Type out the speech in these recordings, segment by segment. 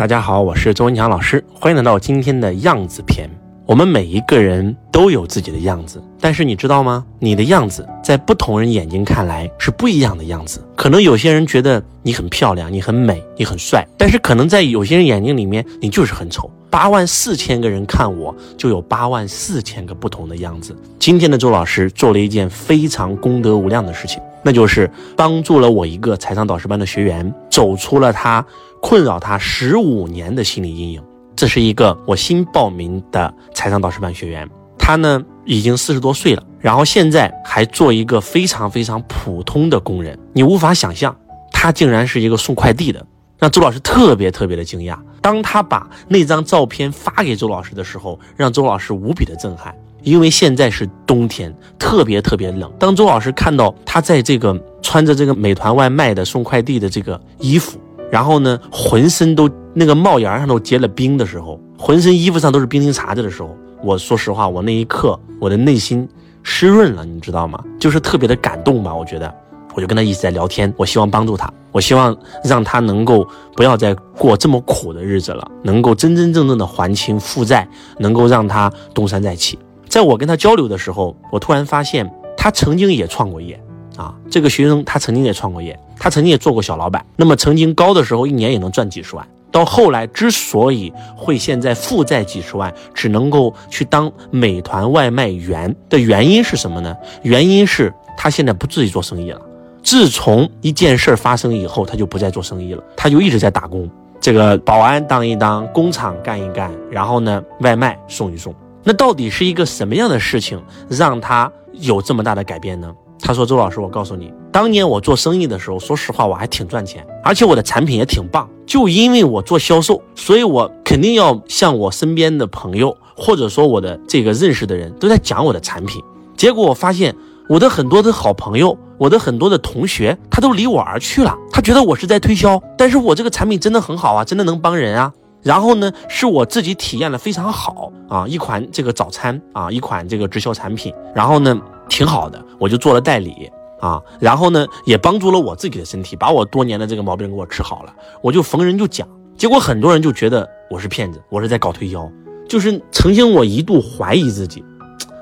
大家好，我是周文强老师，欢迎来到今天的样子篇。我们每一个人都有自己的样子，但是你知道吗？你的样子在不同人眼睛看来是不一样的样子。可能有些人觉得你很漂亮，你很美，你很帅，但是可能在有些人眼睛里面，你就是很丑。八万四千个人看我，就有八万四千个不同的样子。今天的周老师做了一件非常功德无量的事情，那就是帮助了我一个财商导师班的学员，走出了他。困扰他十五年的心理阴影，这是一个我新报名的财商导师班学员，他呢已经四十多岁了，然后现在还做一个非常非常普通的工人，你无法想象，他竟然是一个送快递的，让周老师特别特别的惊讶。当他把那张照片发给周老师的时候，让周老师无比的震撼，因为现在是冬天，特别特别冷。当周老师看到他在这个穿着这个美团外卖的送快递的这个衣服。然后呢，浑身都那个帽檐上都结了冰的时候，浑身衣服上都是冰晶碴子的时候，我说实话，我那一刻我的内心湿润了，你知道吗？就是特别的感动吧。我觉得，我就跟他一直在聊天，我希望帮助他，我希望让他能够不要再过这么苦的日子了，能够真真正正的还清负债，能够让他东山再起。在我跟他交流的时候，我突然发现他曾经也创过业。啊，这个学生他曾经也创过业，他曾经也做过小老板。那么曾经高的时候，一年也能赚几十万。到后来之所以会现在负债几十万，只能够去当美团外卖员的原因是什么呢？原因是他现在不自己做生意了。自从一件事发生以后，他就不再做生意了，他就一直在打工。这个保安当一当，工厂干一干，然后呢，外卖送一送。那到底是一个什么样的事情让他有这么大的改变呢？他说：“周老师，我告诉你，当年我做生意的时候，说实话，我还挺赚钱，而且我的产品也挺棒。就因为我做销售，所以我肯定要向我身边的朋友，或者说我的这个认识的人都在讲我的产品。结果我发现，我的很多的好朋友，我的很多的同学，他都离我而去了。他觉得我是在推销，但是我这个产品真的很好啊，真的能帮人啊。然后呢，是我自己体验的非常好啊，一款这个早餐啊，一款这个直销产品。然后呢。”挺好的，我就做了代理啊，然后呢，也帮助了我自己的身体，把我多年的这个毛病给我治好了。我就逢人就讲，结果很多人就觉得我是骗子，我是在搞推销。就是曾经我一度怀疑自己，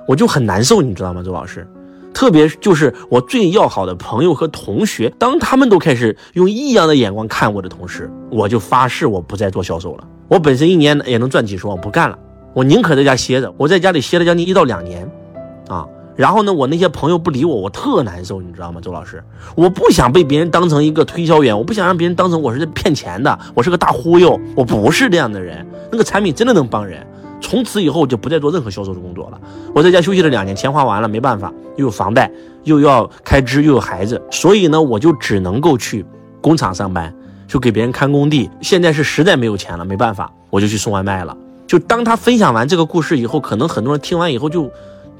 我就很难受，你知道吗，周老师？特别就是我最要好的朋友和同学，当他们都开始用异样的眼光看我的同时，我就发誓我不再做销售了。我本身一年也能赚几十万，我不干了，我宁可在家歇着。我在家里歇了将近一到两年，啊。然后呢，我那些朋友不理我，我特难受，你知道吗，周老师？我不想被别人当成一个推销员，我不想让别人当成我是在骗钱的，我是个大忽悠，我不是这样的人。那个产品真的能帮人，从此以后就不再做任何销售的工作了。我在家休息了两年，钱花完了，没办法，又有房贷，又要开支，又有孩子，所以呢，我就只能够去工厂上班，就给别人看工地。现在是实在没有钱了，没办法，我就去送外卖了。就当他分享完这个故事以后，可能很多人听完以后就。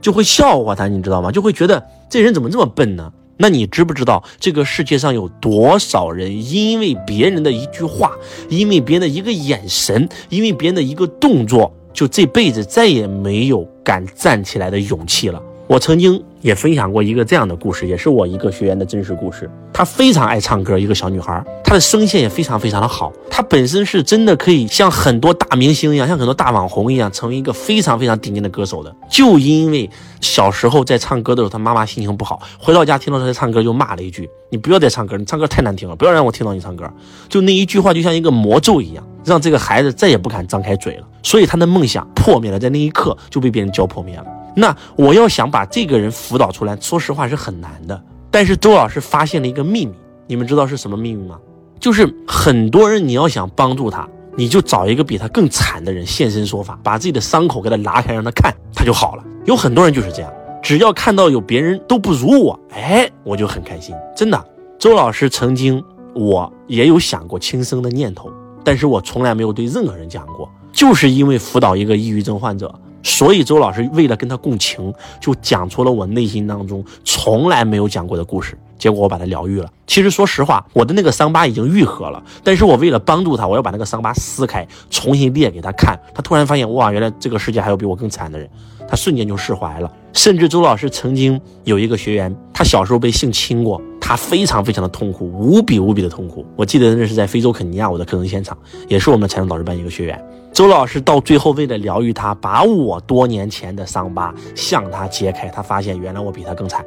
就会笑话他，你知道吗？就会觉得这人怎么这么笨呢？那你知不知道这个世界上有多少人因为别人的一句话，因为别人的一个眼神，因为别人的一个动作，就这辈子再也没有敢站起来的勇气了？我曾经也分享过一个这样的故事，也是我一个学员的真实故事。她非常爱唱歌，一个小女孩，她的声线也非常非常的好。她本身是真的可以像很多大明星一样，像很多大网红一样，成为一个非常非常顶尖的歌手的。就因为小时候在唱歌的时候，她妈妈心情不好，回到家听到她在唱歌，就骂了一句：“你不要再唱歌，你唱歌太难听了，不要让我听到你唱歌。”就那一句话，就像一个魔咒一样，让这个孩子再也不敢张开嘴了。所以他的梦想破灭了，在那一刻就被别人浇破灭了。那我要想把这个人辅导出来，说实话是很难的。但是周老师发现了一个秘密，你们知道是什么秘密吗？就是很多人你要想帮助他，你就找一个比他更惨的人现身说法，把自己的伤口给他拉开，让他看，他就好了。有很多人就是这样，只要看到有别人都不如我，哎，我就很开心。真的，周老师曾经我也有想过轻生的念头，但是我从来没有对任何人讲过，就是因为辅导一个抑郁症患者。所以周老师为了跟他共情，就讲出了我内心当中从来没有讲过的故事。结果我把他疗愈了。其实说实话，我的那个伤疤已经愈合了。但是我为了帮助他，我要把那个伤疤撕开，重新裂给他看。他突然发现，哇，原来这个世界还有比我更惨的人。他瞬间就释怀了。甚至周老师曾经有一个学员，他小时候被性侵过。他非常非常的痛苦，无比无比的痛苦。我记得那是在非洲肯尼亚我的课程现场，也是我们财能导师班一个学员。周老师到最后为了疗愈他，把我多年前的伤疤向他揭开，他发现原来我比他更惨，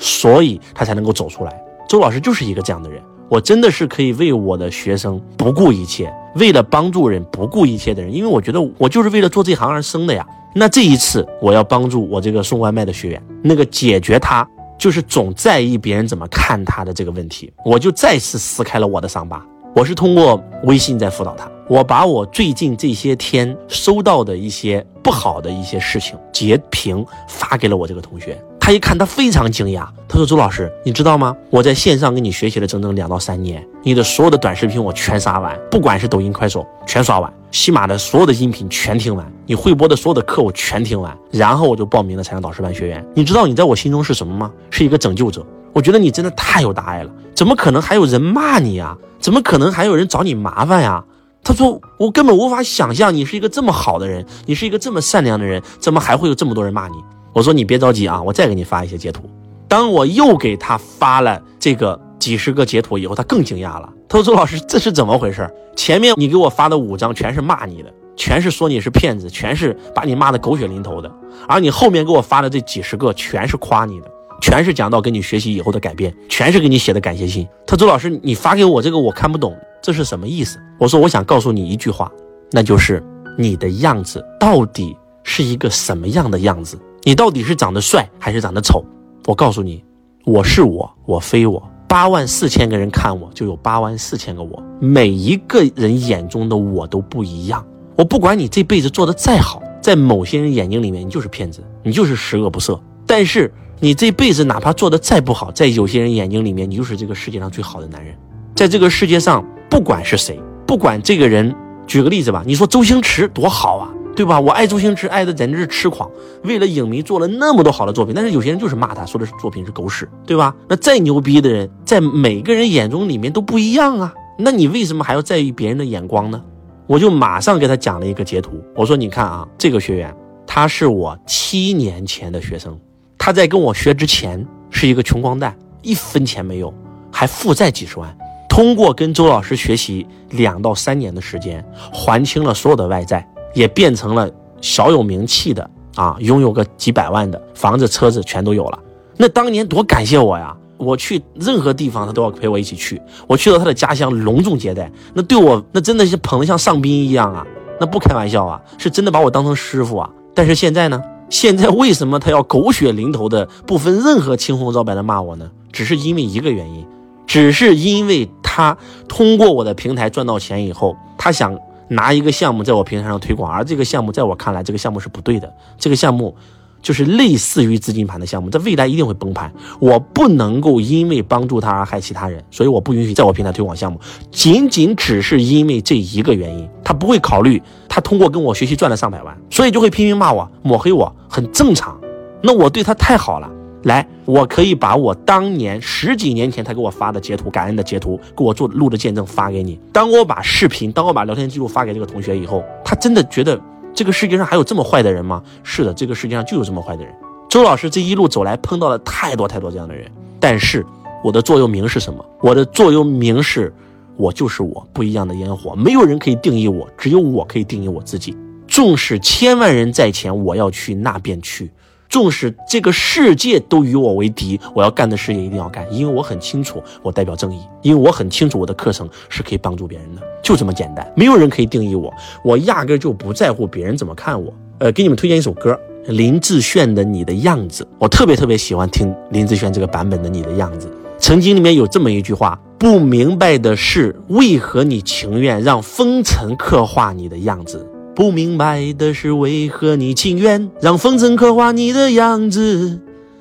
所以他才能够走出来。周老师就是一个这样的人，我真的是可以为我的学生不顾一切，为了帮助人不顾一切的人，因为我觉得我就是为了做这行而生的呀。那这一次我要帮助我这个送外卖的学员，那个解决他就是总在意别人怎么看他的这个问题，我就再次撕开了我的伤疤。我是通过微信在辅导他，我把我最近这些天收到的一些不好的一些事情截屏发给了我这个同学。他一看，他非常惊讶。他说：“周老师，你知道吗？我在线上跟你学习了整整两到三年，你的所有的短视频我全刷完，不管是抖音、快手，全刷完；喜马的所有的音频全听完，你会播的所有的课我全听完。然后我就报名了财商导师班学员。你知道你在我心中是什么吗？是一个拯救者。我觉得你真的太有大爱了。怎么可能还有人骂你呀？怎么可能还有人找你麻烦呀？”他说：“我根本无法想象你是一个这么好的人，你是一个这么善良的人，怎么还会有这么多人骂你？”我说你别着急啊，我再给你发一些截图。当我又给他发了这个几十个截图以后，他更惊讶了。他说：“周老师，这是怎么回事？前面你给我发的五张全是骂你的，全是说你是骗子，全是把你骂的狗血淋头的。而你后面给我发的这几十个全是夸你的，全是讲到跟你学习以后的改变，全是给你写的感谢信。”他说：“周老师，你发给我这个我看不懂，这是什么意思？”我说：“我想告诉你一句话，那就是你的样子到底是一个什么样的样子。”你到底是长得帅还是长得丑？我告诉你，我是我，我非我。八万四千个人看我，就有八万四千个我。每一个人眼中的我都不一样。我不管你这辈子做的再好，在某些人眼睛里面，你就是骗子，你就是十恶不赦。但是你这辈子哪怕做的再不好，在有些人眼睛里面，你就是这个世界上最好的男人。在这个世界上，不管是谁，不管这个人，举个例子吧，你说周星驰多好啊。对吧？我爱周星驰，爱的简直是痴狂。为了影迷做了那么多好的作品，但是有些人就是骂他，说的是作品是狗屎，对吧？那再牛逼的人，在每个人眼中里面都不一样啊。那你为什么还要在意别人的眼光呢？我就马上给他讲了一个截图，我说：“你看啊，这个学员他是我七年前的学生，他在跟我学之前是一个穷光蛋，一分钱没有，还负债几十万。通过跟周老师学习两到三年的时间，还清了所有的外债。”也变成了小有名气的啊，拥有个几百万的房子、车子全都有了。那当年多感谢我呀！我去任何地方，他都要陪我一起去。我去到他的家乡，隆重接待，那对我那真的是捧得像上宾一样啊！那不开玩笑啊，是真的把我当成师傅啊。但是现在呢？现在为什么他要狗血淋头的、不分任何青红皂白的骂我呢？只是因为一个原因，只是因为他通过我的平台赚到钱以后，他想。拿一个项目在我平台上推广，而这个项目在我看来，这个项目是不对的。这个项目就是类似于资金盘的项目，在未来一定会崩盘。我不能够因为帮助他而害其他人，所以我不允许在我平台推广项目。仅仅只是因为这一个原因，他不会考虑他通过跟我学习赚了上百万，所以就会拼命骂我、抹黑我，很正常。那我对他太好了。来，我可以把我当年十几年前他给我发的截图、感恩的截图，给我做录的见证发给你。当我把视频、当我把聊天记录发给这个同学以后，他真的觉得这个世界上还有这么坏的人吗？是的，这个世界上就有这么坏的人。周老师这一路走来碰到了太多太多这样的人，但是我的座右铭是什么？我的座右铭是：我就是我，不一样的烟火，没有人可以定义我，只有我可以定义我自己。纵使千万人在前，我要去那便去。纵使这个世界都与我为敌，我要干的事业一定要干，因为我很清楚我代表正义，因为我很清楚我的课程是可以帮助别人的，就这么简单。没有人可以定义我，我压根就不在乎别人怎么看我。呃，给你们推荐一首歌，林志炫的《你的样子》，我特别特别喜欢听林志炫这个版本的《你的样子》。曾经里面有这么一句话：不明白的是，为何你情愿让风尘刻画你的样子？不明白的是，为何你情愿让风尘刻画你的样子？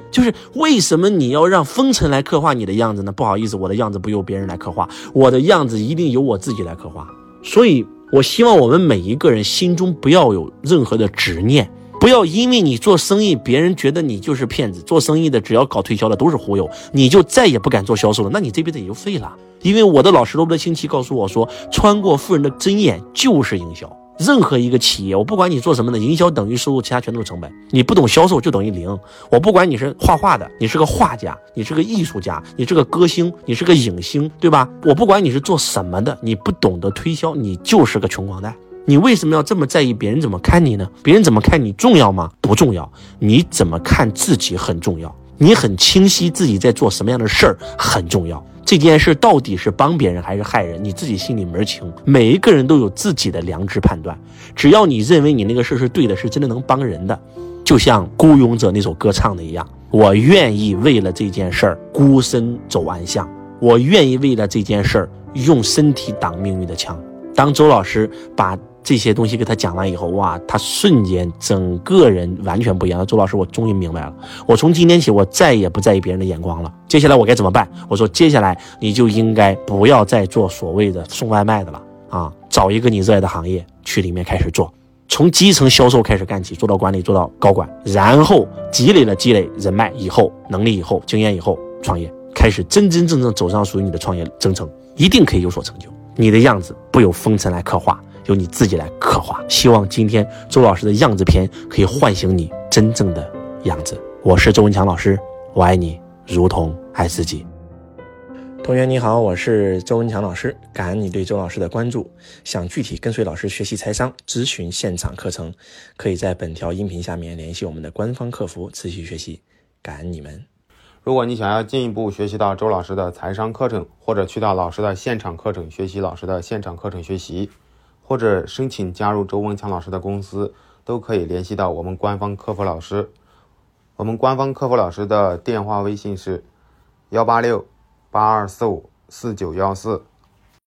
就是为什么你要让风尘来刻画你的样子呢？不好意思，我的样子不由别人来刻画，我的样子一定由我自己来刻画。所以，我希望我们每一个人心中不要有任何的执念，不要因为你做生意，别人觉得你就是骗子。做生意的只要搞推销的都是忽悠，你就再也不敢做销售了，那你这辈子也就废了。因为我的老师罗伯特清崎告诉我说，穿过富人的针眼就是营销。任何一个企业，我不管你做什么的，营销等于收入，其他全都是成本。你不懂销售就等于零。我不管你是画画的，你是个画家，你是个艺术家，你是个歌星，你是个影星，对吧？我不管你是做什么的，你不懂得推销，你就是个穷光蛋。你为什么要这么在意别人怎么看你呢？别人怎么看你重要吗？不重要。你怎么看自己很重要。你很清晰自己在做什么样的事儿很重要。这件事到底是帮别人还是害人，你自己心里门儿清。每一个人都有自己的良知判断。只要你认为你那个事儿是对的，是真的能帮人的，就像《孤勇者》那首歌唱的一样，我愿意为了这件事儿孤身走暗巷，我愿意为了这件事儿用身体挡命运的枪。当周老师把。这些东西给他讲完以后，哇，他瞬间整个人完全不一样了。周老师，我终于明白了，我从今天起，我再也不在意别人的眼光了。接下来我该怎么办？我说，接下来你就应该不要再做所谓的送外卖的了啊，找一个你热爱的行业去里面开始做，从基层销售开始干起，做到管理，做到高管，然后积累了积累人脉以后，能力以后，经验以后，创业，开始真真正正走上属于你的创业征程，一定可以有所成就。你的样子不由风尘来刻画。由你自己来刻画。希望今天周老师的样子片可以唤醒你真正的样子。我是周文强老师，我爱你如同爱自己。同学你好，我是周文强老师，感恩你对周老师的关注。想具体跟随老师学习财商、咨询现场课程，可以在本条音频下面联系我们的官方客服持续学习。感恩你们。如果你想要进一步学习到周老师的财商课程，或者去到老师的现场课程学习老师的现场课程学习。或者申请加入周文强老师的公司，都可以联系到我们官方客服老师。我们官方客服老师的电话微信是幺八六八二四五四九幺四。